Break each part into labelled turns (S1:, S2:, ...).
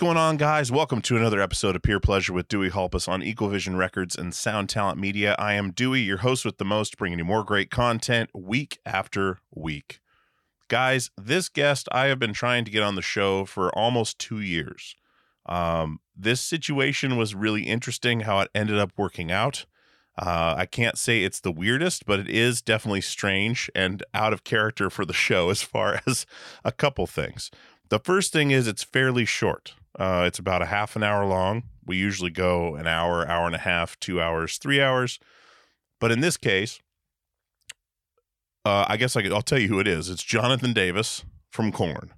S1: Going on, guys? Welcome to another episode of Peer Pleasure with Dewey Halpus on Equal Vision Records and Sound Talent Media. I am Dewey, your host with the most, bringing you more great content week after week. Guys, this guest I have been trying to get on the show for almost two years. Um, this situation was really interesting how it ended up working out. Uh, I can't say it's the weirdest, but it is definitely strange and out of character for the show as far as a couple things. The first thing is it's fairly short. Uh, it's about a half an hour long. We usually go an hour, hour and a half, two hours, three hours. But in this case, uh, I guess I will tell you who it is. It's Jonathan Davis from Korn.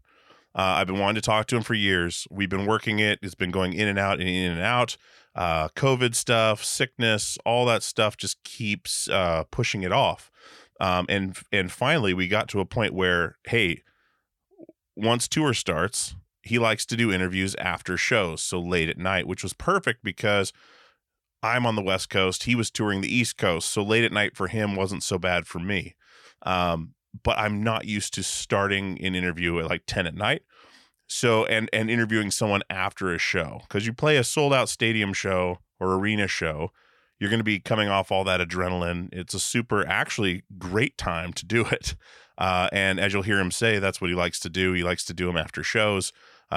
S1: Uh, I've been wanting to talk to him for years. We've been working it. It's been going in and out and in and out. Uh, COVID stuff, sickness, all that stuff just keeps uh, pushing it off. Um, and and finally, we got to a point where, hey, once tour starts, he likes to do interviews after shows, so late at night, which was perfect because I'm on the West Coast. He was touring the East Coast, so late at night for him wasn't so bad for me. Um, but I'm not used to starting an interview at like 10 at night. So and and interviewing someone after a show because you play a sold out stadium show or arena show, you're going to be coming off all that adrenaline. It's a super actually great time to do it. Uh, and as you'll hear him say, that's what he likes to do. He likes to do them after shows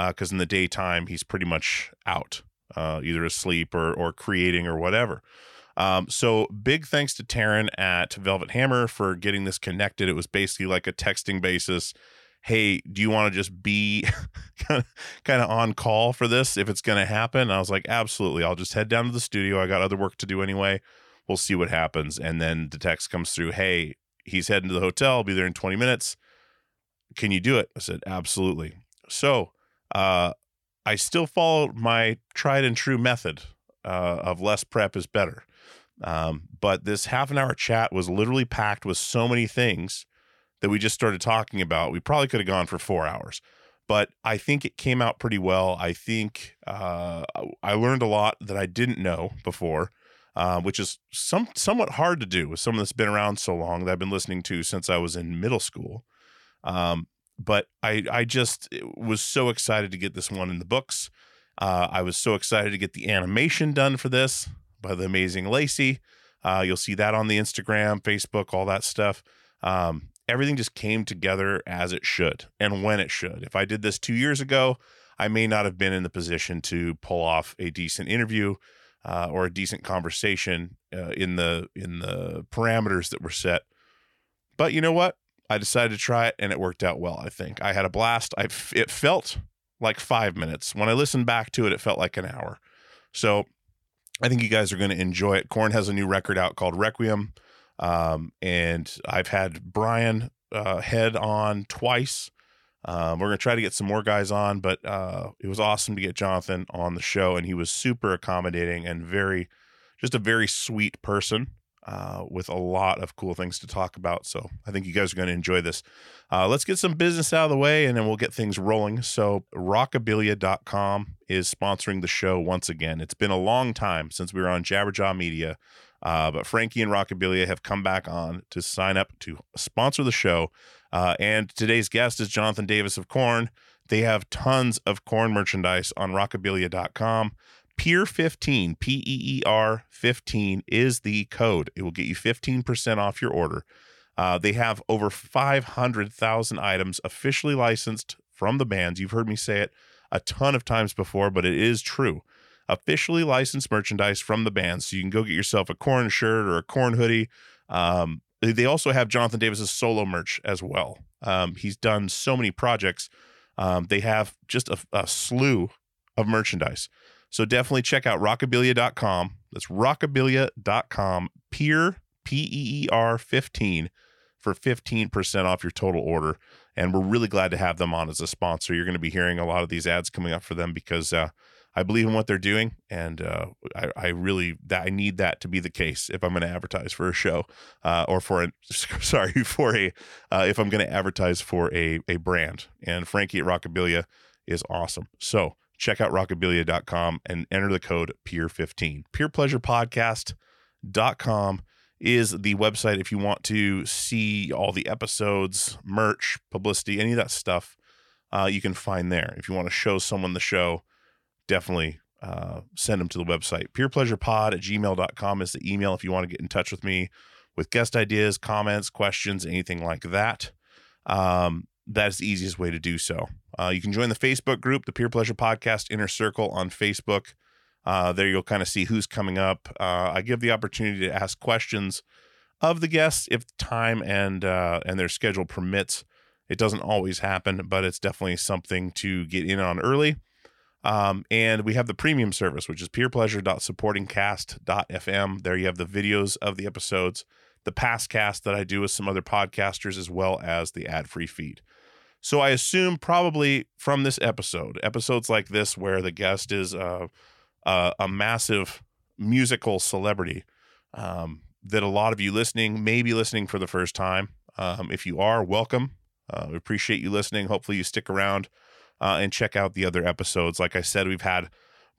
S1: because uh, in the daytime he's pretty much out, uh, either asleep or or creating or whatever. Um, so big thanks to Taryn at Velvet Hammer for getting this connected. It was basically like a texting basis. Hey, do you want to just be kind of on call for this if it's going to happen? And I was like, absolutely. I'll just head down to the studio. I got other work to do anyway. We'll see what happens. And then the text comes through, hey, he's heading to the hotel. I'll be there in 20 minutes. Can you do it? I said, absolutely. So uh, I still follow my tried and true method uh, of less prep is better. Um, but this half an hour chat was literally packed with so many things that we just started talking about. We probably could have gone for four hours, but I think it came out pretty well. I think uh, I learned a lot that I didn't know before uh, which is some somewhat hard to do with someone that's been around so long that I've been listening to since I was in middle school. Um, but I I just was so excited to get this one in the books. Uh, I was so excited to get the animation done for this by the amazing Lacey. Uh, you'll see that on the Instagram, Facebook, all that stuff. Um, everything just came together as it should and when it should. If I did this two years ago, I may not have been in the position to pull off a decent interview uh, or a decent conversation uh, in the in the parameters that were set. But you know what? I decided to try it, and it worked out well. I think I had a blast. I it felt like five minutes when I listened back to it. It felt like an hour. So I think you guys are going to enjoy it. Korn has a new record out called Requiem, um, and I've had Brian uh, head on twice. Um, we're going to try to get some more guys on, but uh, it was awesome to get Jonathan on the show, and he was super accommodating and very, just a very sweet person uh, with a lot of cool things to talk about. So I think you guys are going to enjoy this. Uh, let's get some business out of the way and then we'll get things rolling. So, rockabilia.com is sponsoring the show once again. It's been a long time since we were on Jabberjaw Media, uh, but Frankie and Rockabilia have come back on to sign up to sponsor the show. Uh, and today's guest is Jonathan Davis of Korn. They have tons of Korn merchandise on rockabilia.com. Peer 15, P E E R 15 is the code. It will get you 15% off your order. Uh, they have over 500,000 items officially licensed from the bands. You've heard me say it a ton of times before, but it is true. Officially licensed merchandise from the bands. So you can go get yourself a Korn shirt or a Korn hoodie. Um, they also have Jonathan Davis's solo merch as well. Um, he's done so many projects. Um, they have just a, a slew of merchandise. So definitely check out rockabilia.com. That's rockabilia.com. Peer, P E E R 15 for 15% off your total order. And we're really glad to have them on as a sponsor. You're going to be hearing a lot of these ads coming up for them because uh, I believe in what they're doing. And uh, I, I, really, that I need that to be the case if I'm going to advertise for a show uh, or for a, sorry, for a, uh, if I'm going to advertise for a, a brand. And Frankie at Rockabilia is awesome. So, check out rockabilia.com and enter the code PEER15. PeerPleasurePodcast.com is the website if you want to see all the episodes, merch, publicity, any of that stuff. Uh, you can find there. If you want to show someone the show, definitely uh, send them to the website. PeerPleasurePod at gmail.com is the email if you want to get in touch with me with guest ideas, comments, questions, anything like that. Um, that's the easiest way to do so. Uh, you can join the Facebook group, the Peer Pleasure Podcast Inner Circle on Facebook. Uh, there you'll kind of see who's coming up. Uh, I give the opportunity to ask questions of the guests if time and uh, and their schedule permits. It doesn't always happen, but it's definitely something to get in on early. Um, and we have the premium service, which is peerpleasure.supportingcast.fm. There you have the videos of the episodes, the past cast that I do with some other podcasters, as well as the ad free feed. So I assume probably from this episode, episodes like this where the guest is a, a, a massive musical celebrity, um, that a lot of you listening may be listening for the first time. Um, if you are, welcome. Uh, we appreciate you listening. Hopefully, you stick around uh, and check out the other episodes. Like I said, we've had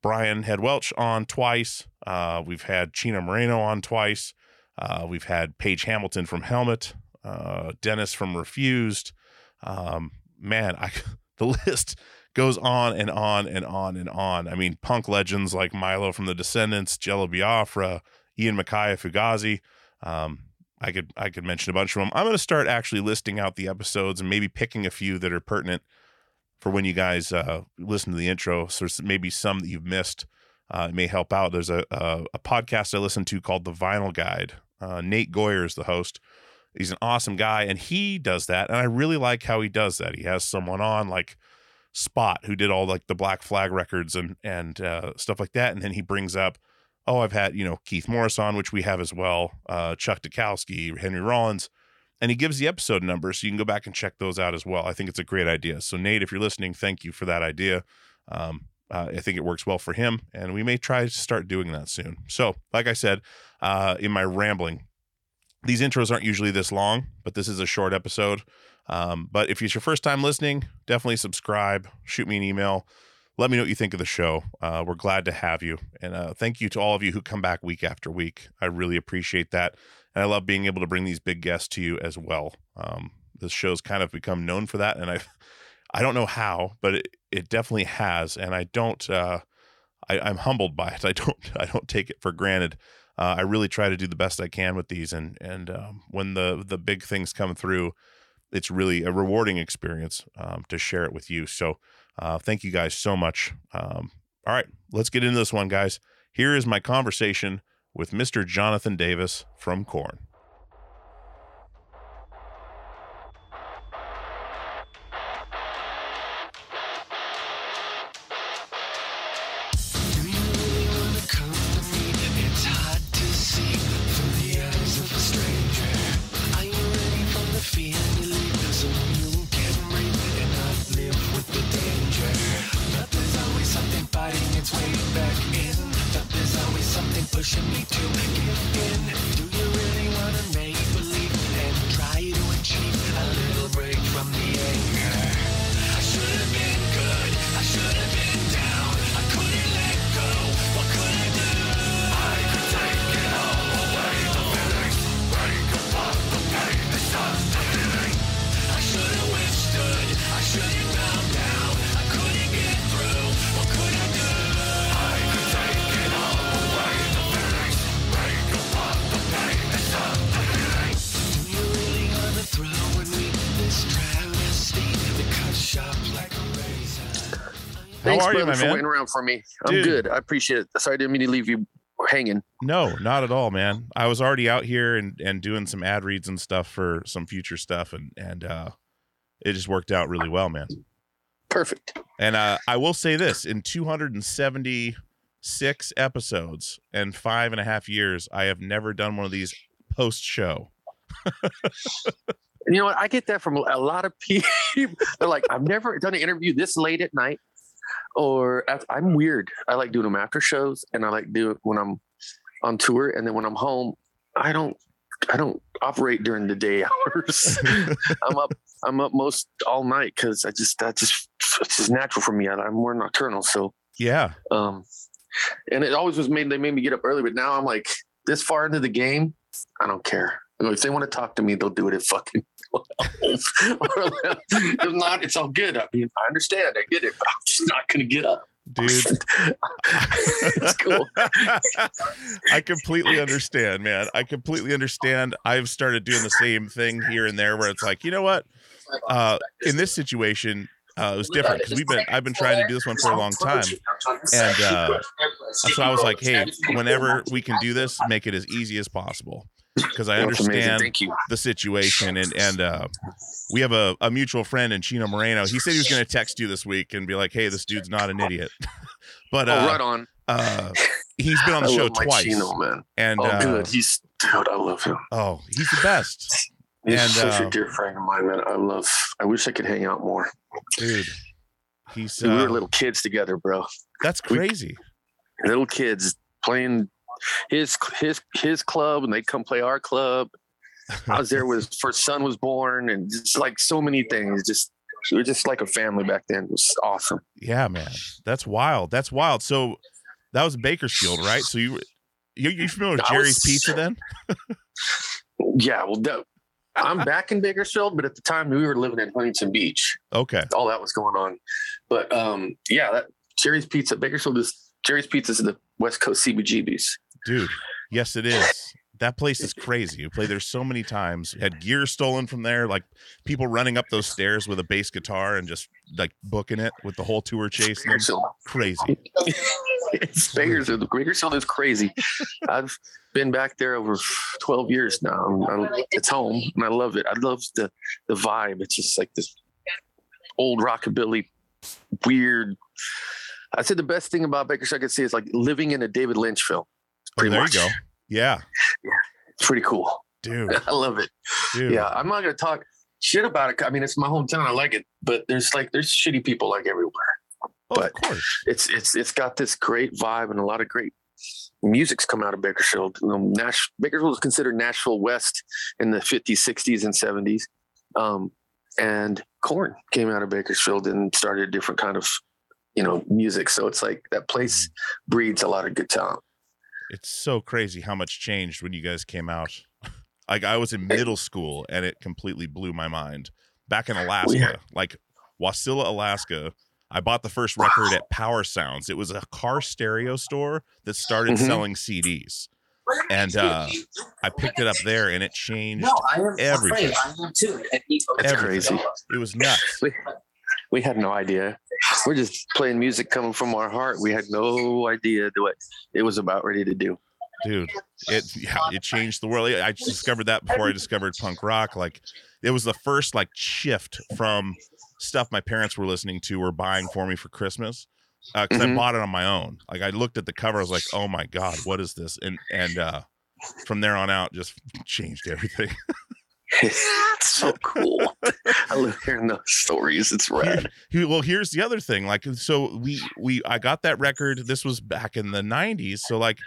S1: Brian Head Welch on twice. Uh, we've had Chino Moreno on twice. Uh, we've had Page Hamilton from Helmet, uh, Dennis from Refused. Um, man, I the list goes on and on and on and on. I mean, punk legends like Milo from the Descendents, Jello Biafra, Ian MacKaye, Fugazi. Um, I could I could mention a bunch of them. I'm going to start actually listing out the episodes and maybe picking a few that are pertinent for when you guys uh, listen to the intro. So maybe some that you've missed. Uh, may help out. There's a, a, a podcast I listen to called The Vinyl Guide. Uh, Nate Goyer is the host. He's an awesome guy, and he does that. And I really like how he does that. He has someone on like Spot who did all like the Black Flag records and and uh, stuff like that, and then he brings up, oh, I've had you know Keith Morris on, which we have as well, uh, Chuck Dukowski, Henry Rollins, and he gives the episode number, so you can go back and check those out as well. I think it's a great idea. So Nate, if you're listening, thank you for that idea. Um, uh, I think it works well for him, and we may try to start doing that soon. So, like I said, uh, in my rambling, these intros aren't usually this long, but this is a short episode. Um, but if it's your first time listening, definitely subscribe, shoot me an email. Let me know what you think of the show. Uh, we're glad to have you. And uh, thank you to all of you who come back week after week. I really appreciate that. And I love being able to bring these big guests to you as well. Um, this show's kind of become known for that. And I, I don't know how, but it, it definitely has. And I don't, uh, I, I'm humbled by it. I don't, I don't take it for granted uh, I really try to do the best I can with these, and and um, when the the big things come through, it's really a rewarding experience um, to share it with you. So uh, thank you guys so much. Um, all right, let's get into this one, guys. Here is my conversation with Mr. Jonathan Davis from Korn.
S2: Me to give in.
S1: How
S3: Thanks,
S1: are you, my
S3: for
S1: man?
S3: waiting around for me. I'm
S1: Dude.
S3: good. I appreciate it. Sorry I didn't mean to leave you hanging.
S1: No, not at all, man. I was already out here and and doing some ad reads and stuff for some future stuff, and and uh, it just worked out really well, man.
S3: Perfect.
S1: And uh, I will say this: in 276 episodes and five and a half years, I have never done one of these post show.
S3: You know what? I get that from a lot of people. They're like, I've never done an interview this late at night, or af- I'm weird. I like doing them after shows, and I like do it when I'm on tour, and then when I'm home, I don't. I don't operate during the day hours. I'm up. I'm up most all night because I just that just it's just natural for me. I, I'm more nocturnal, so
S1: Yeah,
S3: um and it always was made they made me get up early but now i'm like this far into the game i don't care if they want to talk to me they'll do it at fucking 12. if not it's all good i mean i understand i get it but i'm just not gonna get up
S1: dude.
S3: it's cool
S1: I completely understand, man. I completely understand. I've started doing the same thing here and there where it's like, you know what? Uh, in this situation, uh, it was different because we've been I've been trying to do this one for a long time. And uh, so I was like, hey, whenever we can do this, make it as easy as possible because I
S3: That's
S1: understand the situation and and uh we have a, a mutual friend in Chino Moreno. He said he was going to text you this week and be like, "Hey, this dude's not an idiot." but
S3: oh
S1: uh,
S3: right on
S1: uh he's been on the
S3: I
S1: show twice.
S3: Chino, man
S1: And
S3: oh
S1: uh,
S3: good he's dude i love him
S1: oh, he's the best,
S3: he's
S1: And,
S3: such
S1: uh,
S3: a dear friend of mine man i love i wish i could hang out more
S1: dude. He's
S3: we were
S1: uh,
S3: little kids together bro
S1: that's
S3: we-
S1: crazy.
S3: little kids playing his his his club and they come play our club. I was there with his first son was born and just like so many things. Just we were just like a family back then. It was awesome.
S1: Yeah, man, that's wild. That's wild. So that was Bakersfield, right? So you you you familiar with Jerry's
S3: was-
S1: Pizza then?
S3: Yeah, well that, I'm back in Bakersfield, but at the time we were living in Huntington Beach.
S1: Okay,
S3: All that was going on. But um yeah, that Jerry's Pizza, Bakersfield is Jerry's Pizza is the West Coast CBGBs.
S1: Dude. Yes, it is. That place is crazy. We played there so many times. Had gear stolen from there, like people running up those stairs with a bass guitar and just like booking it with the whole tour.
S3: Bakersfield.
S1: Crazy.
S3: it's Bakersfield. The Bakersfield is crazy. I've been back there over 12 years now. I'm, I'm- it's home and I love it. I love the the vibe. It's just like this old rockabilly, weird. I said the best thing about Bakersfield I could say is like living in a David Lynch film. Pretty
S1: there
S3: much.
S1: you go. Yeah,
S3: It's pretty cool.
S1: dude.
S3: I love it.
S1: Dude.
S3: Yeah, I'm not gonna talk shit about it. I mean, it's my hometown. I like it, but there's like there's shitty people like everywhere.
S1: Oh,
S3: but-
S1: of course.
S3: it's it's it's got this great vibe and a lot of great music's come out of Bakersfield. You know, Nash, Bakersfield was considered Nashville West in the 50s, 60s, and 70s. Um, and Korn came out of Bakersfield and started a different kind of, you know, music. So it's like that place breeds a lot of good talent.
S1: It's so crazy how much changed when you guys came out. Like I was in middle school and it completely blew my mind. Back in Alaska,
S3: Yeah.
S1: like Wasilla, Alaska, I bought the first record at Power Sounds. It was a car stereo store that started
S3: Mhm.
S1: selling CDs. And uh I picked it up there and it changed.
S4: No, I am
S1: everything.
S4: afraid. I am too.
S3: That's
S1: Everything.
S3: crazy.
S1: It was nuts.
S3: We, we had no idea. We're just playing music coming from our heart. We had no idea what it was about ready to do.
S1: dude it yeah, it changed the world i discovered that before i discovered punk rock like it was the first like shift from stuff my parents were listening to or buying for me for christmas because i
S3: Mhm.
S1: bought it on my own like i looked at the cover i was like oh my god what is this and and uh from there on out just changed everything
S3: it's so cool. I love hearing those stories. It's rad.
S1: He- well here's the other thing like so we we i got that record this was back in the 90s so like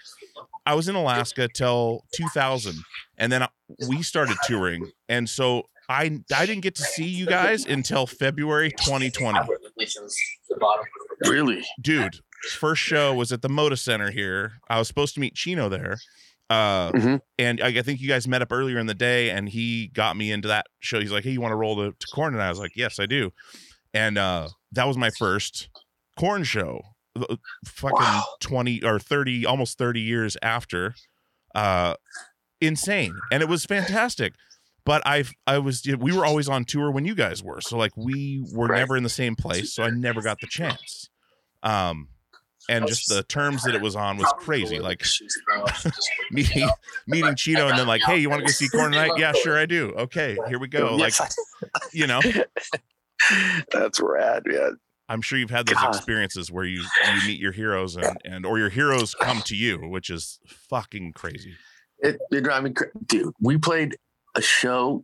S1: i was in alaska till 2000 and then I- we started touring and so i i didn't get to see you guys until february 2020
S3: Really?
S1: dude first show was at the moda center here i was supposed to meet chino there uh
S3: Mhm.
S1: and I, I think you guys met up earlier in the day and he got me into that show. He's like hey you want to roll to, to Korn? And i was like yes i do. And uh that was my first Korn show uh, fucking
S3: Wow.
S1: 20 or 30 almost 30 years after uh insane. And it was fantastic. But i i was we were always on tour when you guys were. So like we were
S3: Right.
S1: never in the same place so i never got the chance. Um and just the terms that it was on was crazy like meeting meeting Chino and then like, hey, you want to go see Korn tonight? Yeah, sure, I do. Okay, here we go. Like, you know,
S3: that's rad, man.
S1: I'm sure you've had those
S3: God.
S1: experiences where you you meet your heroes and and or your heroes come to you, which is fucking crazy.
S3: It, me cra- dude. We played a show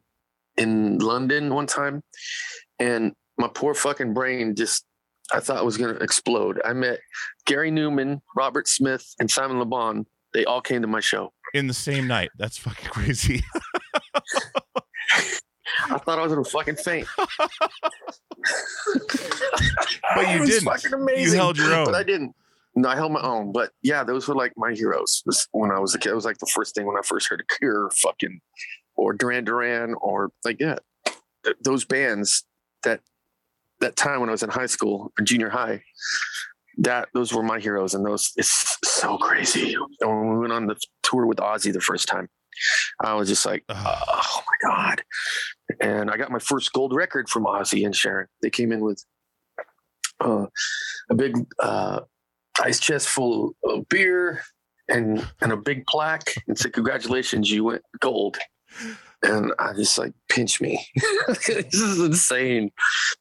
S3: in London one time, and my poor fucking brain just I thought it was gonna explode. I met Gary Numan, Robert Smith, and Simon Le Bon. They all came to my show.
S1: In the same night. That's fucking crazy.
S3: I thought I was gonna fucking faint.
S1: But you didn't.
S3: Fucking
S1: You
S3: amazing.
S1: held your own.
S3: but I didn't. No, I held my own. But yeah, those were like my heroes when I was a kid. It was like the first thing when I first heard a Cure, fucking, or Duran Duran, or like yeah, th- those bands that that time when I was in high school or junior high. That those were my heroes, and those it's so crazy. And when we went on the tour with Ozzy the first time, I was just like, oh my god! And I got my first gold record from Ozzy and Sharon. They came in with uh, a big uh, ice chest full of beer and and a big plaque and said, "Congratulations, you went gold." And I just like pinch me. this is insane.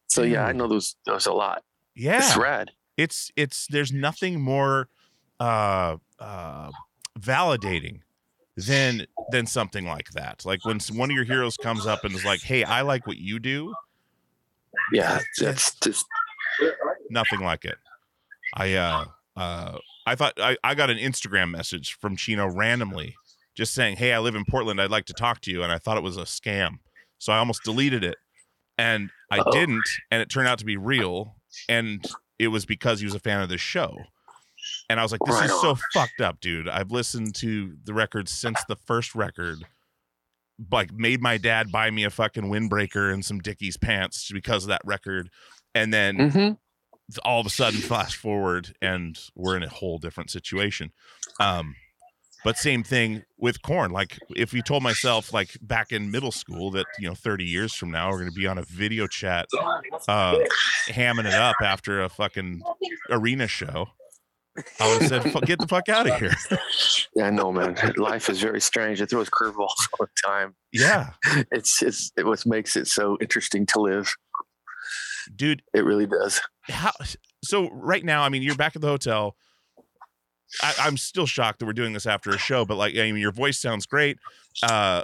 S3: So yeah, I know those those a lot.
S1: Yeah.
S3: It's rad.
S1: It's it's there's nothing more uh uh validating than than something like that. Like when one of your heroes comes up and is like hey i like what you do.
S3: Yeah, that's just
S1: nothing like it. I uh uh i thought i, I got an instagram message from chino randomly just saying hey i live in portland. I'd like to talk to you. And i thought it was a scam. So i almost deleted it. And i
S3: Uh-oh.
S1: didn't and it turned out to be real. And it was because he was a fan of the show and i was like this
S3: Right
S1: is so
S3: on.
S1: fucked up dude i've listened to the records since the first record like made my dad buy me a fucking windbreaker and some dickies pants because of that record and then
S3: Mhm.
S1: all of a sudden flash forward and we're in a whole different situation um but same thing with Korn like if you told myself like back in middle school that you know 30 years from now we're going to be on a video chat uh hamming it up after a fucking arena show i would have said get the fuck out of here
S3: Yeah, I know, man. Life is very strange. It throws curveballs all the time.
S1: yeah
S3: It's it's it what makes it so interesting to live.
S1: dude
S3: It really does.
S1: how so right now i mean you're back at the hotel I, i'm still shocked that we're doing this after a show but like i mean your voice sounds great uh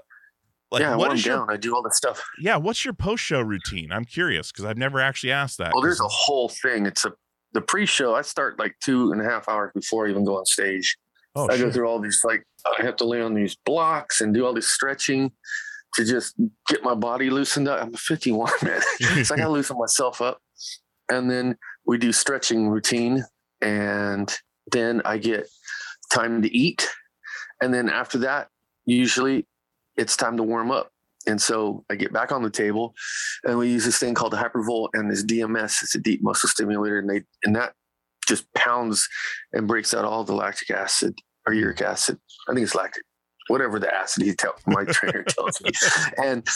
S1: like
S3: yeah,
S1: what
S3: when I'm
S1: your
S3: down, I do all this stuff.
S1: yeah what's your post-show routine i'm curious because i've never actually asked that
S3: Well, there's a whole thing. It's a the pre-show. I start like two and a half hours before I even go on stage.
S1: oh
S3: I go through all these like I have to lay on these blocks and do all this stretching to just get my body loosened up. I'm 51, man. so I gotta loosen myself up. And then we do stretching routine. And then I get time to eat. And then after that, usually it's time to warm up. And so I get back on the table and we use this thing called the Hypervolt and this DMS. It's a deep muscle stimulator. And they and that just pounds and breaks out all the lactic acid or uric acid. I think it's lactic, whatever the acid he tell my trainer tells me. And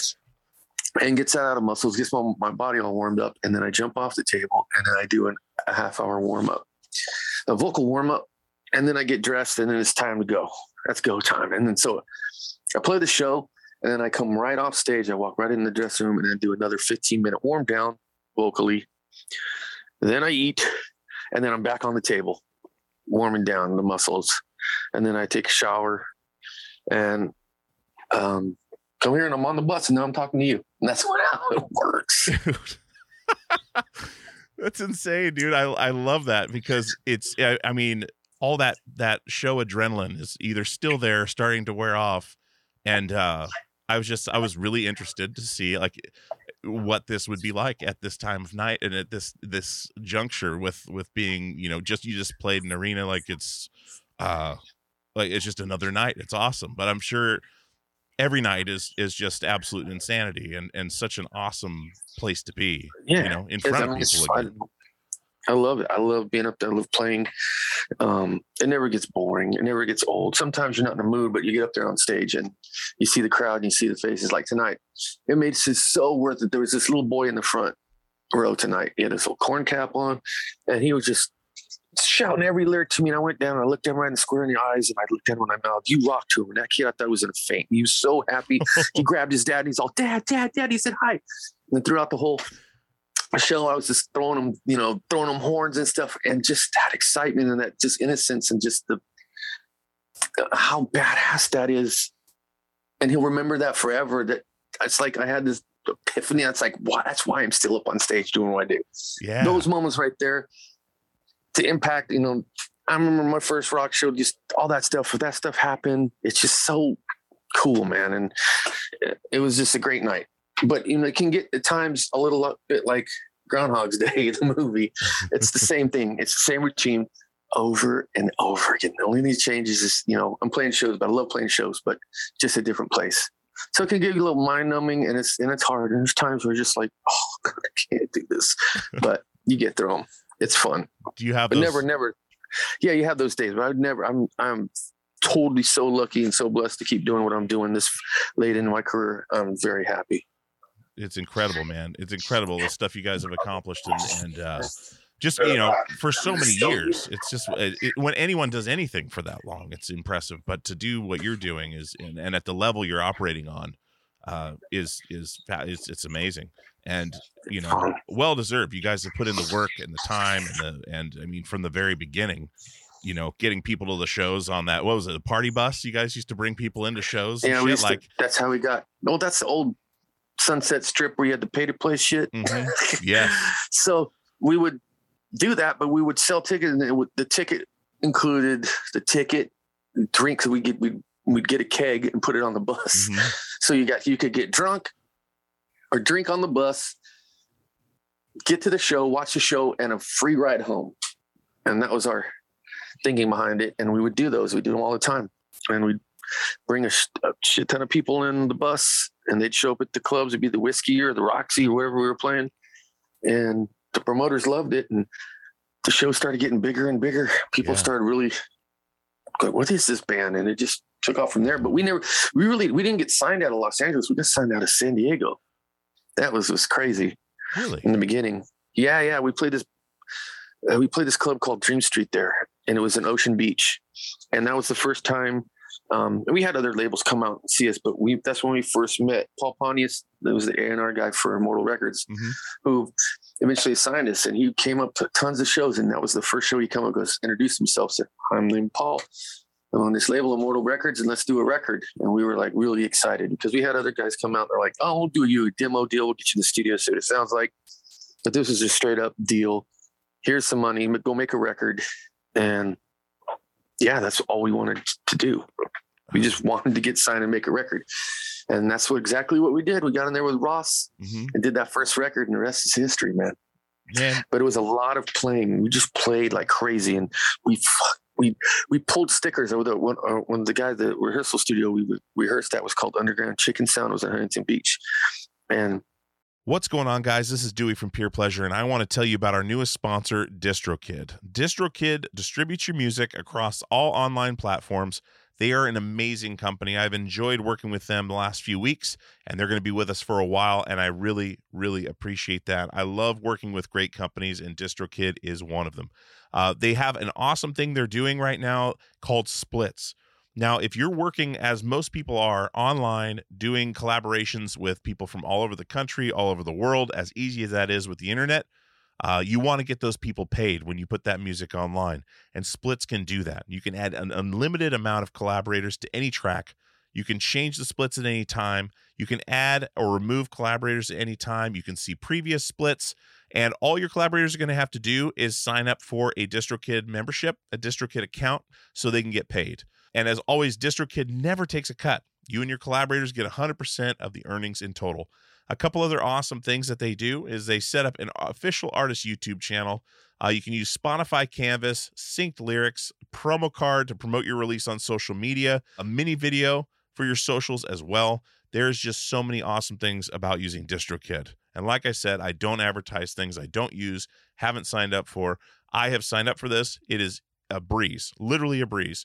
S3: and gets that out of muscles, gets my, my body all warmed up, and then I jump off the table and then I do an, a half hour warm up, a vocal warm up, and then I get dressed and then it's time to go. That's go time. And then so I play the show and then I come right off stage. I walk right in the dressing room and then do another 15 minute warm down vocally. Then I eat and then I'm back on the table, warming down the muscles. And then I take a shower and um, come here and I'm on the bus and now I'm talking to you. And that's what, how it works.
S1: That's insane, dude. I I love that because it's I, I mean all that that show adrenaline is either still there, starting to wear off, and uh I was just I was really interested to see like what this would be like at this time of night and at this this juncture with with being you know just you just played an arena like it's uh like it's just another night. It's awesome, but I'm sure every night is is just absolute insanity and and such an awesome place to be
S3: Yeah.
S1: you know in front of people again.
S3: I love it. I love being up there. I love playing. Um, it never gets boring. It never gets old. Sometimes you're not in the mood, but you get up there on stage and you see the crowd and you see the faces. Like tonight, it made it so worth it. There was this little boy in the front row tonight. He had his little Korn cap on, and he was just shouting every lyric to me. And I went down and I looked him right in the square in the eyes, and I looked at him and I mouthed, "You rock to him." And that kid, I thought was in a faint. He was so happy. he grabbed his dad and he's all, "Dad, Dad, Dad." He said hi. And then throughout the whole show, I was just throwing him, you know, throwing him horns and stuff, and just that excitement and that just innocence and just the how badass that is. And he'll remember that forever. That it's like I had this epiphany. That's like, wow, that's why I'm still up on stage doing what I do.
S1: Yeah.
S3: Those moments right there to impact, you know, I remember my first rock show, just all that stuff. If that stuff happened, it's just so cool, man. And it- was just a great night. But you know, it can get at times a little bit like Groundhog's Day, the movie. It's the same thing. It's the same routine over and over again. The only thing that changes is, you know, I'm playing shows, but I love playing shows, but just a different place. So it can give you a little mind numbing and it's and it's hard. And there's times where you're just like, oh God, I can't do this. But you get through them. It's fun.
S1: Do you have those?
S3: never, never. Yeah, you have those days, but I'd never. I'm I'm totally so lucky and so blessed to keep doing what I'm doing this late in my career. I'm very happy.
S1: it's incredible, man. It's incredible the stuff you guys have accomplished and, and uh, just you know for so many years. It's just it, it- when anyone does anything for that long, it's impressive. But to do what you're doing is and, and at the level you're operating on uh, is is it's, it's amazing and you know well deserved. You guys have put in the work and the time and the and I mean from the very beginning. You know, getting people to the shows on that. What was it? A party bus? You guys used to bring people into shows.
S3: Yeah, we used to-
S1: like
S3: that's how we got. Well, that's the old Sunset Strip where you had to pay to play shit.
S1: Mhm. Yes.
S3: so we would do that, but we would sell tickets, and it would, the ticket included the ticket, drinks. We get we we'd get a keg and put it on the bus.
S1: Mhm.
S3: So you got you could get drunk or drink on the bus, get to the show, watch the show, and a free ride home. And that was our thinking behind it. And we would do those. We do them all the time. And we'd bring a, a shit ton of people in the bus, and they'd show up at the clubs. It'd be the Whisky or the Roxy or wherever we were playing. And the promoters loved it. And the show started getting bigger and bigger. People
S1: Yeah.
S3: started really going, what is this band? And it just took off from there. But we never, we really, we didn't get signed out of Los Angeles. We got signed out of San Diego. That was was crazy
S1: Really?
S3: in the beginning. Yeah, yeah. We played this, uh, we played this club called Dream Street there, and it was in Ocean Beach, and that was the first time. Um, and we had other labels come out and see us, but we that's when we first met Paul Pontius. That was the A and R guy for Immortal Records,
S1: Mhm.
S3: who eventually signed us, and he came up to tons of shows, and that was the first show he come up goes introduced himself, said, "I'm named Paul." On this label Immortal Records and let's do a record. And we were like really excited because we had other guys come out. They're like, oh, we'll do you a demo deal. We'll get you in the studio. So it sounds like, but this was a straight up deal. Here's some money. Go make a record. And yeah, that's all we wanted to do. We just wanted to get signed and make a record. And that's what exactly what we did. We got in there with Ross
S1: hmm
S3: and did that first record, and the rest is history, man
S1: Man,
S3: but it was a lot of playing. We just played like crazy, and we we we pulled stickers over the one uh, when the guy at the rehearsal studio we re- rehearsed at was called Underground Chicken Sound. It was in Huntington Beach, and
S1: What's going on, guys? This is Dewey from Peer Pleasure, and I want to tell you about our newest sponsor, DistroKid. DistroKid distributes your music across all online platforms. They are an amazing company. I've enjoyed working with them the last few weeks, and they're going to be with us for a while. And I really, really appreciate that. I love working with great companies, and DistroKid is one of them. Uh, they have an awesome thing they're doing right now called splits. Now, if you're working as most people are online, doing collaborations with people from all over the country, all over the world, as easy as that is with the internet, uh, you want to get those people paid when you put that music online. And splits can do that. You can add an unlimited amount of collaborators to any track. You can change the splits at any time. You can add or remove collaborators at any time. You can see previous splits. And all your collaborators are going to have to do is sign up for a DistroKid membership, a DistroKid account, so they can get paid. And as always, DistroKid never takes a cut. You and your collaborators get 100% of the earnings in total. A couple other awesome things that they do is they set up an official artist YouTube channel. Uh, you can use Spotify Canvas, synced lyrics, promo card to promote your release on social media, a mini video for your socials as well. There's just so many awesome things about using DistroKid. And like I said, I don't advertise things I don't use, haven't signed up for. I have signed up for this. It is a breeze, literally a breeze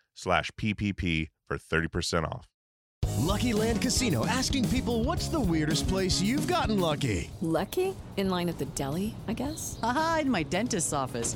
S1: slash PPP for 30% off.
S4: Lucky Land Casino asking people what's the weirdest place you've gotten lucky?
S5: Lucky? In line at the deli, I guess?
S6: Aha, in my dentist's office.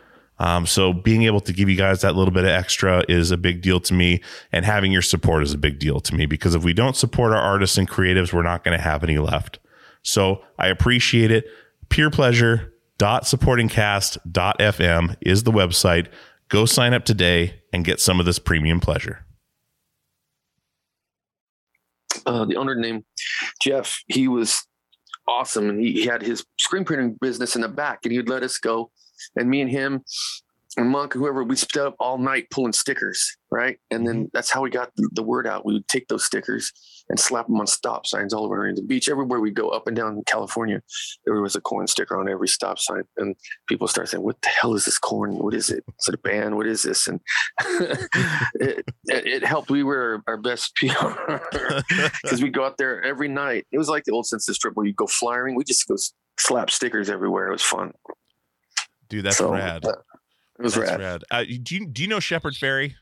S1: Um, so being able to give you guys that little bit of extra is a big deal to me, and having your support is a big deal to me because if we don't support our artists and creatives, we're not going to have any left. So I appreciate it. Peerpleasure.supportingcast.fm is the website. Go sign up today and get some of this premium pleasure.
S3: uh, the owner named Jeff, he was awesome, and he, he had his screen printing business in the back, and he'd let us go, and me and him and Monk, whoever, we stayed up all night pulling stickers, right? And then mm-hmm. that's how we got the, word out. We would take those stickers and slap them on stop signs all over the beach. Everywhere we go up and down California, there was a Korn sticker on every stop sign. And people start saying, What the hell is this Korn? What is it? Is it a band? What is this? And it, it, it helped. We were our best PR because we go out there every night. It was like the old Sunset Strip where you go flying. We just go slap stickers everywhere. It was fun.
S1: Dude, that's
S3: So,
S1: rad.
S3: uh, It was
S1: That's
S3: rad.
S1: rad. Uh, do you do you know Shepard Fairey?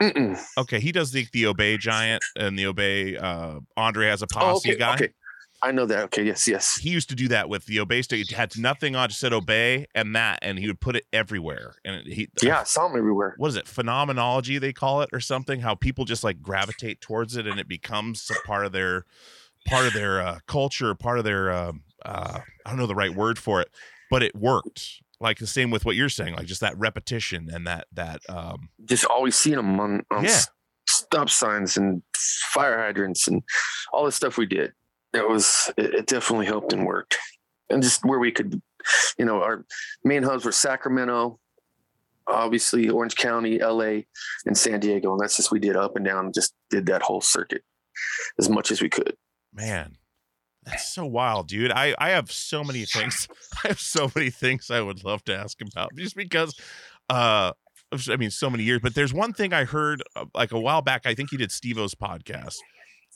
S3: Mm-mm.
S1: Okay, he does the the Obey Giant and the Obey. Uh, Andre has a posse
S3: Oh, okay,
S1: guy.
S3: okay. I know that. Okay. Yes. Yes.
S1: He used to do that with the Obey stick. It had nothing on, just said Obey and that, and he would put it everywhere. And it- he,
S3: Yeah. I saw them everywhere.
S1: what is it? Phenomenology they call it, or something? How people just like gravitate towards it, and it becomes a part of their part of their uh, culture, part of their um, uh, I don't know the right word for it, but it worked. Like the same with what you're saying, like just that repetition and that that um,
S3: Just always seeing them on, on
S1: Yeah.
S3: stop signs and fire hydrants and all the stuff we did. It was, it, it definitely helped and worked. And just where we could, you know, our main hubs were Sacramento, obviously Orange County, LA, and San Diego. And that's just, we did up and down, just did that whole circuit as much as we could.
S1: man that's so wild dude i i have so many things i have so many things i would love to ask about just because uh i mean so many years but there's one thing i heard uh, like a while back i think you did steve-o's podcast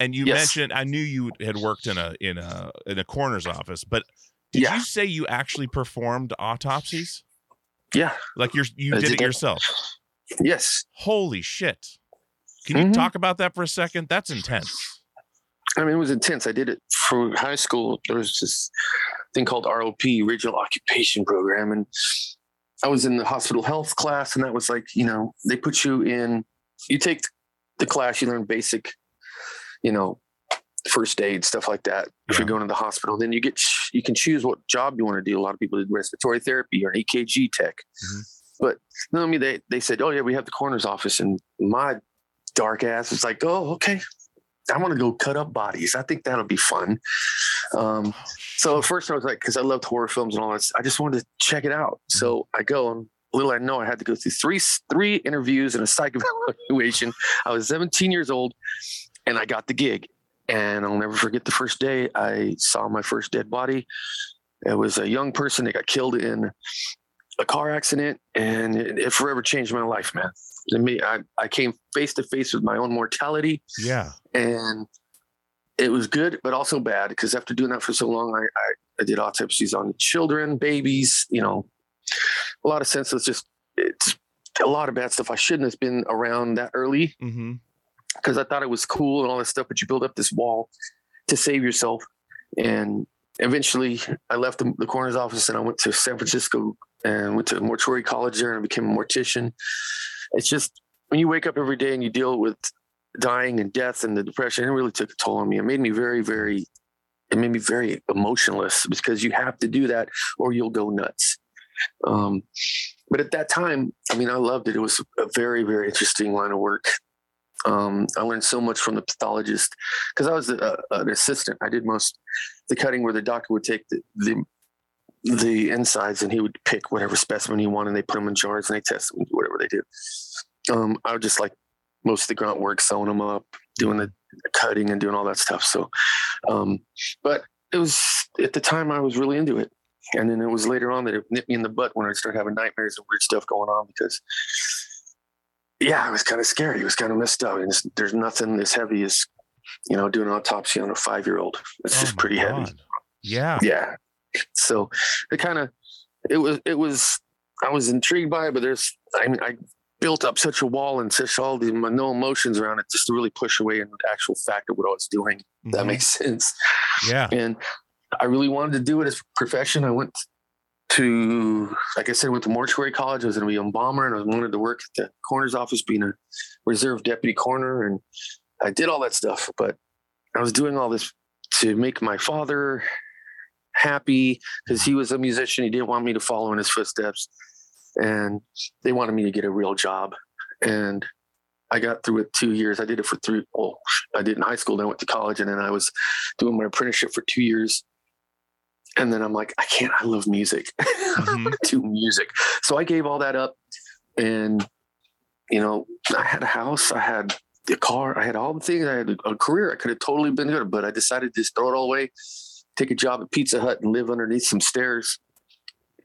S1: and you
S3: Yes.
S1: mentioned i knew you had worked in a in a in a coroner's office but did
S3: Yeah.
S1: you say you actually performed autopsies
S3: Yeah.
S1: like you're you did
S3: did
S1: it yourself
S3: Yes.
S1: holy shit can you
S3: Mhm.
S1: talk about that for a second that's intense
S3: I mean, it was intense. I did it for high school. There was this thing called ROP, Regional Occupation Program, and I was in the hospital health class, and that was like, you know, they put you in. You take the class, you learn basic, you know, first aid stuff like that. If you're going to the hospital, then you get you can choose what job you want to do. A lot of people did respiratory therapy or an EKG tech,
S1: Mhm.
S3: but no, I mean they they said, oh yeah, we have the coroner's office, and my dark ass was like, oh okay, I want to go cut up bodies. I think that'll be fun. Um, so at first I was like, because I loved horror films and all that, I just wanted to check it out. So I go and little I know I had to go through three three interviews and a psych evaluation. I was 17 years old, and I got the gig. And I'll never forget the first day I saw my first dead body. It was a young person that got killed in a car accident, and it, it forever changed my life, man. To me, I, I came face to face with my own mortality.
S1: Yeah.
S3: And it was good but also bad because after doing that for so long I, I i did autopsies on children babies you know a lot of senseless just it's a lot of bad stuff. I shouldn't have been around that early
S1: mm-hmm.
S3: because i thought it was cool and all this stuff but you build up this wall to save yourself. And eventually i left the, the coroner's office and i went to san francisco and went to mortuary college there and became a mortician it's just when you wake up every day and you deal with dying and death and the depression, it really took a toll on me. It made me very, very, it made me very emotionless because you have to do that or you'll go nuts. Um, but at that time, I mean, I loved it. It was a very, very interesting line of work. Um, I learned so much from the pathologist because I was a, an assistant. I did most the cutting where the doctor would take the, the the insides and he would pick whatever specimen he wanted. And they put them in jars and they test them, whatever they do. Um, I would just like most of the grunt work, sewing them up, doing the cutting and doing all that stuff. So, um, but it was at the time I was really into it. And then it was later on that it nipped me in the butt when I started having nightmares and weird stuff going on because, yeah, it was kind of scary. It was kind of messed up. And there's nothing as heavy as, you know, doing an autopsy on a five year old. It's
S1: Oh
S3: just pretty heavy.
S1: Yeah
S3: Yeah. So it kind of, it was, it was, I was intrigued by it, but there's, I mean, I built up such a wall and such all the no emotions around it just to really push away the actual fact of what I was doing. if That
S1: mm-hmm.
S3: makes sense.
S1: yeah
S3: And I really wanted to do it as a profession. I went to, like I said, went to mortuary college. I was going to be an embalmer and I wanted to work at the coroner's office, being a reserve deputy coroner. And I did all that stuff, but I was doing all this to make my father happy because he was a musician. He didn't want me to follow in his footsteps. And they wanted me to get a real job. And I got through it two years. I did it for three. Well, I did in high school. Then I went to college, and then I was doing my apprenticeship for two years. And then I'm like, I can't. I love music. I
S1: Mhm.
S3: want to do music. So I gave all that up, and you know, I had a house. I had a car. I had all the things. I had a, a career. I could have totally been good, but I decided to just throw it all away, take a job at Pizza Hut, and live underneath some stairs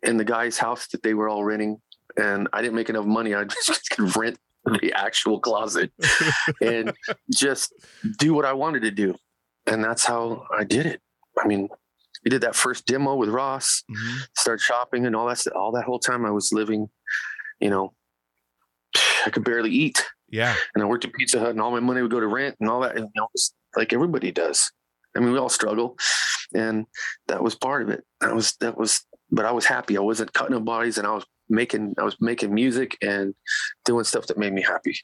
S3: in the guy's house that they were all renting. And I didn't make enough money. I just could rent the actual closet and just do what I wanted to do. And that's how I did it. I mean, we did that first demo with Ross,
S1: Mhm.
S3: started shopping and all that stuff. All that whole time I was living, you know, I could barely eat.
S1: Yeah.
S3: And I worked at Pizza Hut and all my money would go to rent and all that. And, you know, like everybody does. I mean, we all struggle. And that was part of it. That was, that was, but I was happy. I wasn't cutting no bodies and I was making, I was making music and doing stuff that made me happy.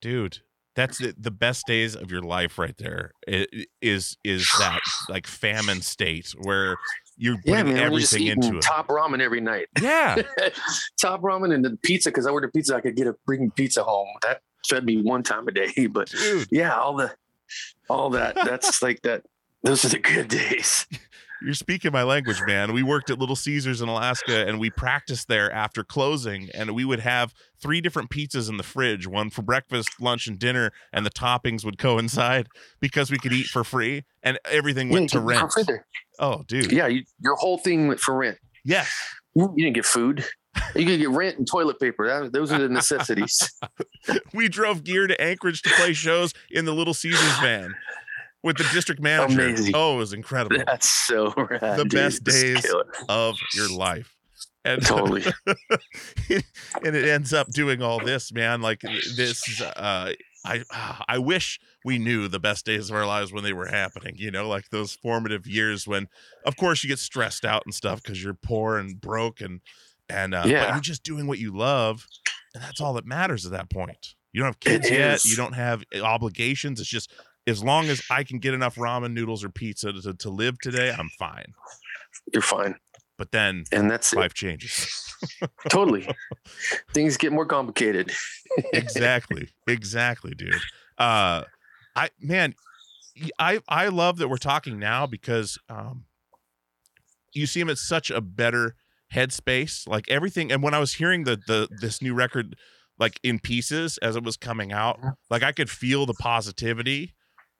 S1: dude that's the, the best days of your life right there is is that like famine state where you're putting
S3: Yeah, man.
S1: Everything into it
S3: top ramen every night.
S1: yeah
S3: top ramen and then pizza because I ordered pizza. I could get a freaking pizza home. That fed me one time a day. But
S1: dude
S3: yeah, all the all that. That's like that. Those are the good days.
S1: You're speaking my language man we worked at little caesars in alaska and we practiced there after closing and we would have three different pizzas in the fridge one for breakfast lunch and dinner and the toppings would coincide because we could eat for free and everything went to rent
S3: get coffee there.
S1: oh dude
S3: Yeah, you, your whole thing went for rent.
S1: yes
S3: You didn't get food. You could get rent and toilet paper. Those are the necessities.
S1: we drove gear to Anchorage to play shows in the Little Caesars van with the district manager.
S3: Amazing.
S1: Oh, it was incredible.
S3: That's so rad.
S1: the
S3: dude.
S1: best days of your life. And
S3: Totally.
S1: and it ends up doing all this, man. Like this uh I I wish we knew the best days of our lives when they were happening, you know, like those formative years when of course you get stressed out and stuff because you're poor and broke and and uh but
S3: Yeah.
S1: you're just doing what you love and that's all that matters at that point. You don't have kids
S3: It
S1: yet,
S3: is.
S1: you don't have eh, obligations. It's just as long as I can get enough ramen noodles or pizza to, to live today, I'm fine.
S3: You're fine.
S1: But then
S3: And that's it.
S1: life changes.
S3: Totally. Things get more complicated.
S1: exactly exactly dude uh i man I I love that we're talking now because um you seem at such a better headspace like everything and when i was hearing the the this new record like in pieces as it was coming out like i could feel the positivity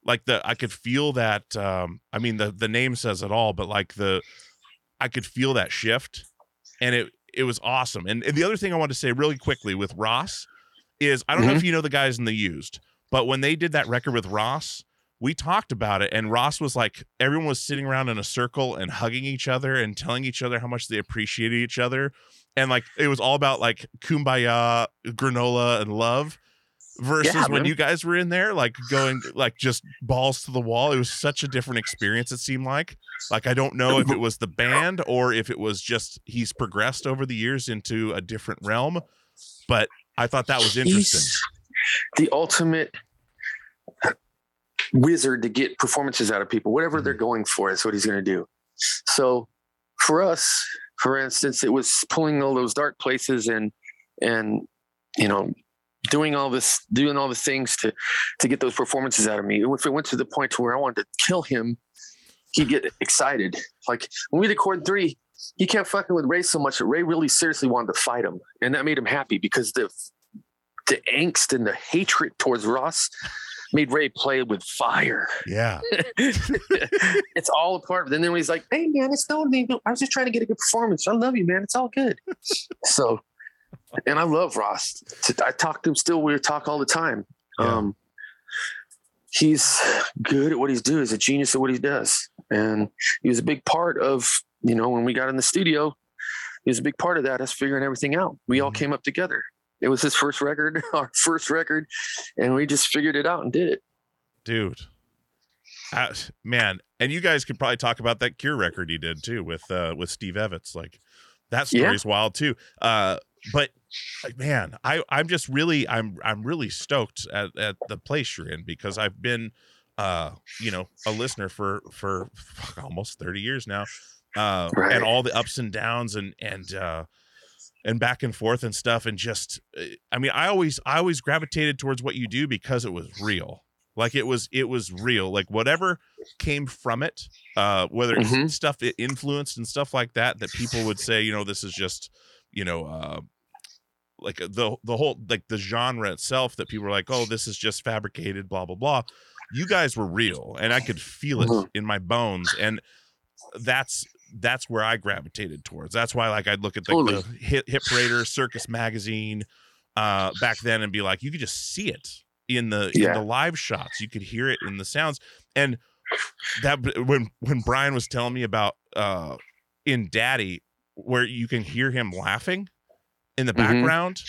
S1: like the i could feel that um i mean the the name says it all but like the i could feel that shift and it it was awesome and, and the other thing i want to say really quickly with ross is I don't know if you know the guys in the used, but when they did that record with Ross, we talked about it, and Ross was like, everyone was sitting around in a circle and hugging each other and telling each other how much they appreciated each other. And like it was all about like kumbaya, granola, and love. Versus
S3: Yeah,
S1: when you guys were in there, like going like just balls to the wall. It was such a different experience, it seemed like. Like I don't know if it was the band or if it was just he's progressed over the years into a different realm. But I thought that was interesting.
S3: He's the ultimate wizard to get performances out of people. Whatever
S1: Mm-hmm.
S3: they're going for, that's what he's going to do. So for us, for instance, it was pulling all those dark places and and you know doing all this doing all the things to to get those performances out of me if it went to the point to where i wanted to kill him he'd get excited like when we record three he kept fucking with ray so much that ray really seriously wanted to fight him and that made him happy because the the angst and the hatred towards ross made ray play with fire
S1: Yeah.
S3: it's all a part of it. And then when he's like, hey, man, it's no me. I was just trying to get a good performance. I love you, man. It's all good. so, and I love Ross. I talk to him still. We talk all the time.
S1: Yeah.
S3: Um, he's good at what he's doing. He's a genius at what he does. And he was a big part of, you know, when we got in the studio, he was a big part of that, us figuring everything out. We all
S1: Mhm.
S3: came up together. It was his first record, our first record, and we just figured it out and did it.
S1: dude uh, man and you guys could probably talk about that cure record he did too with uh with steve evans like that
S3: Yeah.
S1: story's wild too uh but man i i'm just really i'm i'm really stoked at, at the place you're in because i've been uh you know a listener for for fuck, almost 30 years now uh
S3: Right.
S1: and all the ups and downs and and uh and back and forth and stuff and just uh, I mean I always I always gravitated towards what you do because it was real. Like it was it was real. Like whatever came from it, uh whether it's
S3: Mhm.
S1: stuff it influenced and stuff like that that people would say, you know, this is just, you know, uh like uh, the the whole like the genre itself that people were like, "Oh, this is just fabricated blah blah blah." You guys were real and I could feel it
S3: Mhm.
S1: in my bones and that's that's where I gravitated towards. That's why like I'd look at like
S3: Totally.
S1: the hip, Hit Parader Circus magazine uh back then and be like you could just see it in the in the live shots. You could hear it in the sounds. And that when when Brian was telling me about uh in Daddy where you can hear him laughing in the
S3: Mhm.
S1: background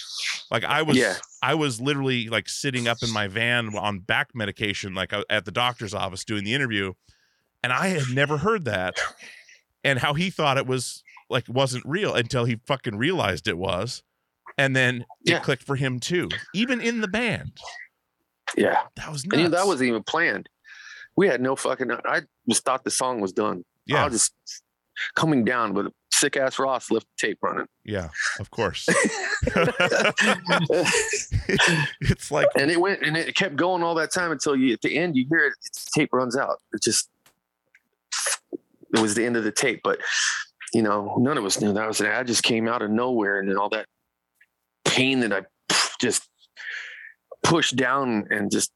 S1: like I was
S3: Yeah.
S1: I was literally like sitting up in my van on back medication like uh, at the doctor's office doing the interview and I had never heard that and how he thought it was like wasn't real until he fucking realized it was and then it clicked for him too even in the band
S3: Yeah.
S1: that was
S3: And that wasn't even planned. We had no fucking. I just thought the song was done.
S1: Yeah.
S3: I was just coming down, but sick ass Ross left the tape running.
S1: yeah of course it's like
S3: and it went and it kept going all that time until you at the end you hear it. Tape runs out. It just it was the end of the tape, but you know none of us knew that was it. I just came out of nowhere, and then all that pain that I just pushed down and just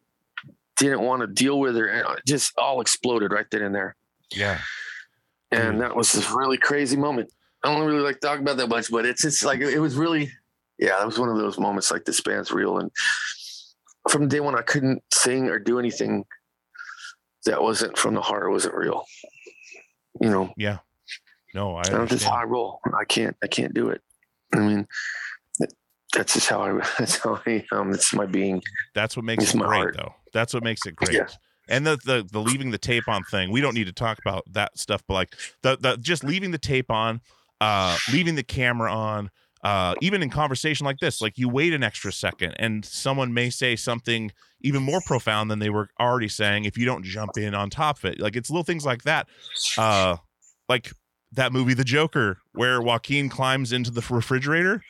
S3: didn't want to deal with her, and it just all exploded right then and there.
S1: yeah
S3: and that was a really crazy moment. I don't really like to talk about that much, but it's it's like it was really, yeah, that was one of those moments like this band's real. And from day one, I couldn't sing or do anything that wasn't from the heart, wasn't real. You know,
S1: yeah no i
S3: I don't just how I roll. I can't, I can't do it. I mean, that's just how I. That's how I. Um, it's my being.
S1: that's what makes
S3: It's
S1: it great
S3: heart.
S1: though that's what makes it great
S3: Yeah.
S1: And the, the the leaving the tape on thing we don't need to talk about that stuff but like the the just leaving the tape on uh leaving the camera on uh even in conversation like this like you wait an extra second and someone may say something even more profound than they were already saying if you don't jump in on top of it. Like it's little things like that uh like that movie the joker where joaquin climbs into the refrigerator.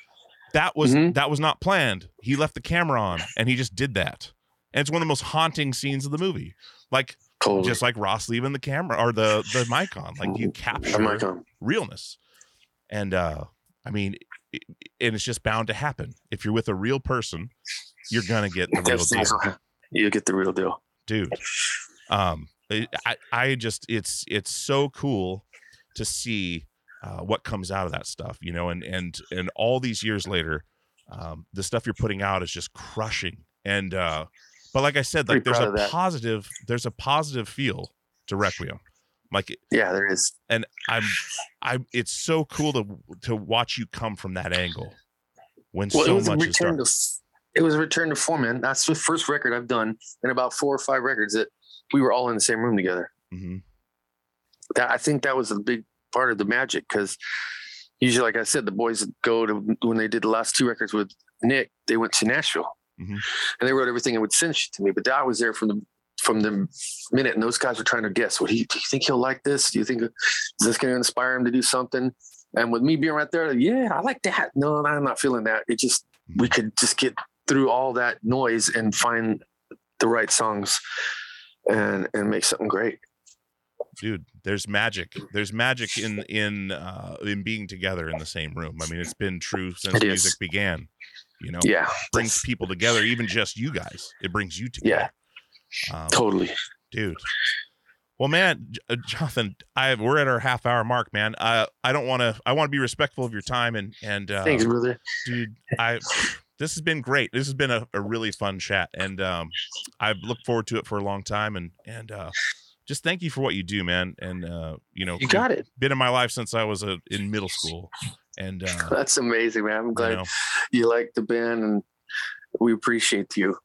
S1: That was
S3: Mhm.
S1: that was not planned. He left the camera on and he just did that and it's one of the most haunting scenes of the movie like
S3: Totally.
S1: just like Ross leaving the camera or the the mic on. Like you capture realness, and uh I mean, it, and it's just bound to happen. If you're with a real person, you're gonna get the real deal,
S3: you get the real deal.
S1: dude. Um, I I- I just it's it's so cool to see uh, what comes out of that stuff, you know, and and and all these years later, um, the stuff you're putting out is just crushing. And uh, but like I said, like
S3: Pretty
S1: there's a positive there's a positive feel to Requiem. Like
S3: Yeah, there is.
S1: and I'm I it's so cool to to watch you come from that angle when
S3: Well,
S1: so much is
S3: to it was a return to form, man. That's the first record I've done in about four or five records that we were all in the same room together.
S1: Mhm.
S3: That I think that was a big part of the magic because usually, like I said, the boys go to when they did the last two records with Nick, they went to Nashville
S1: Mhm.
S3: and they wrote everything and would send shit to me. But I was there from the from the minute, and those guys were trying to guess. What do you, do you think he'll like this? Do you think is this going to inspire him to do something? And with me being right there, yeah, I like that. No, I'm not feeling that. It just we could just get through all that noise and find the right songs and and make something great.
S1: dude there's magic there's magic in in uh in being together in the same room i mean it's been true since
S3: It is.
S1: music began you know?
S3: Yeah,
S1: brings people together even just you guys. It brings you together. Um,
S3: totally.
S1: dude. Well man uh, jonathan i we're at our half hour mark man. I i don't want to i want to be respectful of your time and and uh
S3: Thanks, brother.
S1: dude i this has been great. This has been a, a really fun chat and um i've looked forward to it for a long time and and uh just thank you for what you do man and uh you know
S3: You got it.
S1: been in my life since i was a, in middle school and uh
S3: That's amazing, man. I'm
S1: you
S3: glad
S1: know,
S3: you like the band and we appreciate you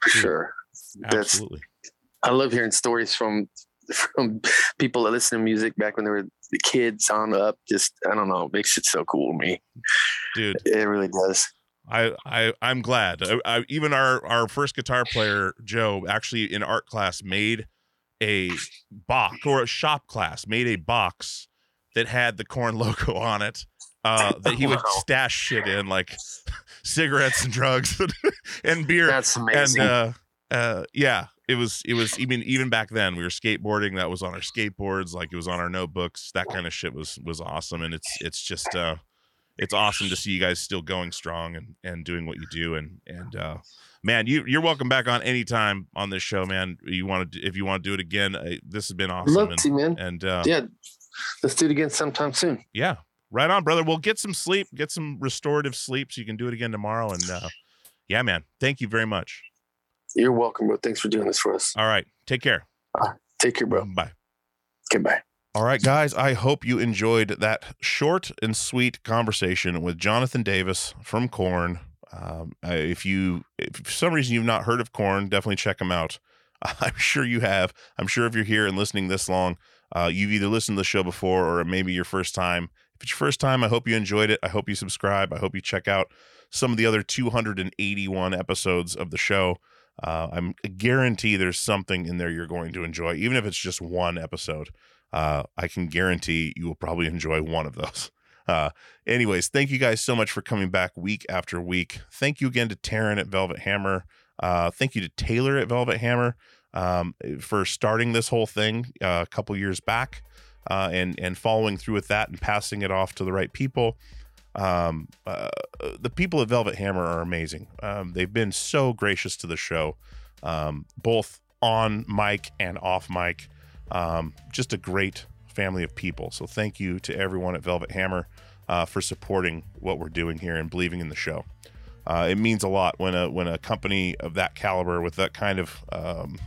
S3: for sure. That's
S1: absolutely
S3: I love hearing stories from from people that listen to music back when they were the kids on up. Just I don't know, it makes it so cool to me.
S1: dude
S3: It really does.
S1: I, I I'm glad. I, I, even our our first guitar player Joe actually in art class made a box or a shop class made a box that had the Korn logo on it uh, that he would
S3: Wow.
S1: stash shit in, like cigarettes and drugs and beer.
S3: That's amazing.
S1: And uh, uh, yeah, it was it was even even back then we were skateboarding. That was on our skateboards, like it was on our notebooks. That kind of shit was was awesome, and it's it's just uh, it's awesome to see you guys still going strong and and doing what you do. And and uh, man, you you're welcome back on anytime on this show, man. You want to if you want to do it again, uh, this has been awesome.
S3: Love
S1: and,
S3: to, man.
S1: and uh,
S3: yeah, let's do it again sometime soon.
S1: yeah, right on, brother. Well, get some sleep, get some restorative sleep, so you can do it again tomorrow. And uh, yeah, man, thank you very much.
S3: You're welcome, bro. Thanks for doing this for us.
S1: All right, take care.
S3: Take care, bro.
S1: Bye.
S3: Goodbye.
S1: All right, guys, I hope you enjoyed that short and sweet conversation with Jonathan Davis from Korn. Um, uh, if you, if for some reason you've not heard of Korn, definitely check them out. I'm sure you have. I'm sure if you're here and listening this long, uh, you've either listened to the show before or maybe your first time. If it's your first time, I hope you enjoyed it. I hope you subscribe. I hope you check out some of the other 281 episodes of the show. Uh, I'm I guarantee there's something in there you're going to enjoy, even if it's just one episode. Uh, I can guarantee you will probably enjoy one of those. Uh, anyways, thank you guys so much for coming back week after week. Thank you again to Taryn at Velvet Hammer. Uh, thank you to Taylor at Velvet Hammer um, for starting this whole thing uh, a couple years back uh, and and following through with that and passing it off to the right people. Um, uh, the people at Velvet Hammer are amazing. Um, they've been so gracious to the show, um, both on mic and off mic. Um, just a great family of people. So thank you to everyone at Velvet Hammer uh, for supporting what we're doing here and believing in the show. Uh, it means a lot when a when a company of that caliber with that kind of um,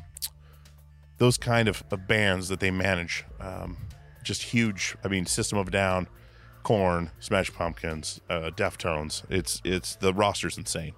S1: those kind of, of bands that they manage, um, just huge. I mean, System of a Down, Korn, Smash Pumpkins, uh, Deftones. It's it's the roster's insane,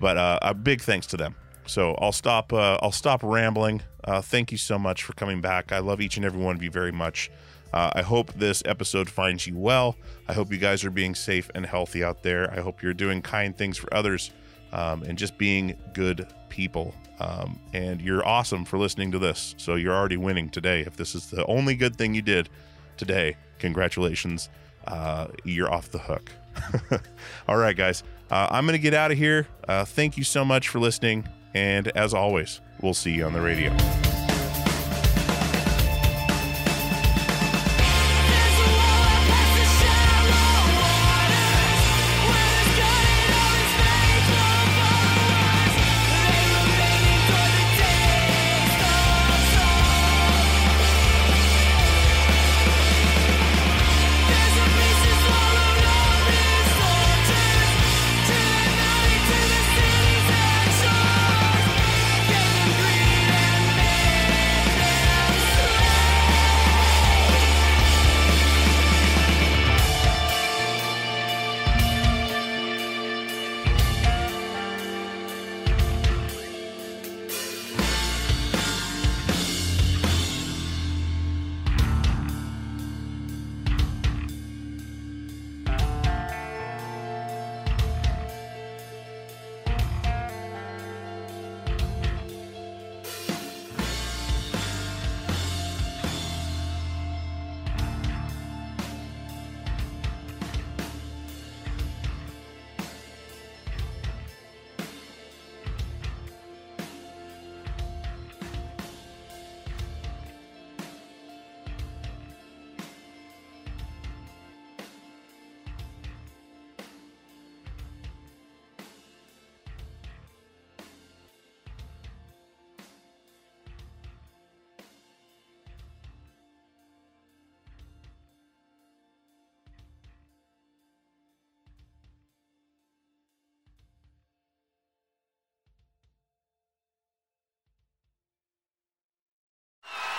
S1: but uh, a big thanks to them. So I'll stop. Uh, I'll stop rambling. Uh, thank you so much for coming back. I love each and every one of you very much. Uh, I hope this episode finds you well. I hope you guys are being safe and healthy out there. I hope you're doing kind things for others um, and just being good people. Um, and you're awesome for listening to this. So you're already winning today. If this is the only good thing you did today, congratulations. Uh, you're off the hook. All right, guys. Uh, I'm going to get out of here. Uh, thank you so much for listening. And as always, we'll see you on the radio.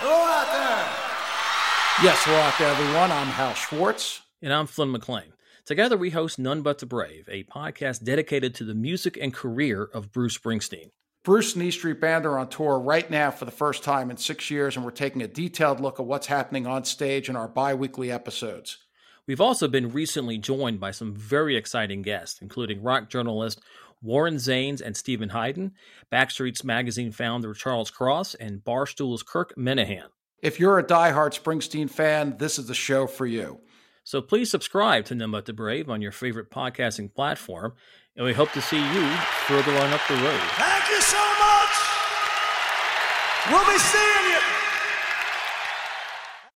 S7: Hello out there. Yes, hello out there, everyone. I'm Hal Schwartz.
S8: And I'm Flynn McLean. Together, we host None But the Brave, a podcast dedicated to the music and career of Bruce Springsteen.
S7: Bruce and E Street Band are on tour right now for the first time in six years, and we're taking a detailed look at what's happening on stage in our bi weekly episodes.
S8: We've also been recently joined by some very exciting guests, including rock journalist Warren Zanes and Steven Hyden, Backstreets Magazine founder Charles Cross, and Barstool's Kirk Minihane.
S7: If you're a diehard Springsteen fan, this is the show for you.
S8: So please subscribe to None But the Brave on your favorite podcasting platform, and we hope to see you further on up the road.
S7: Thank you so much. We'll be seeing you.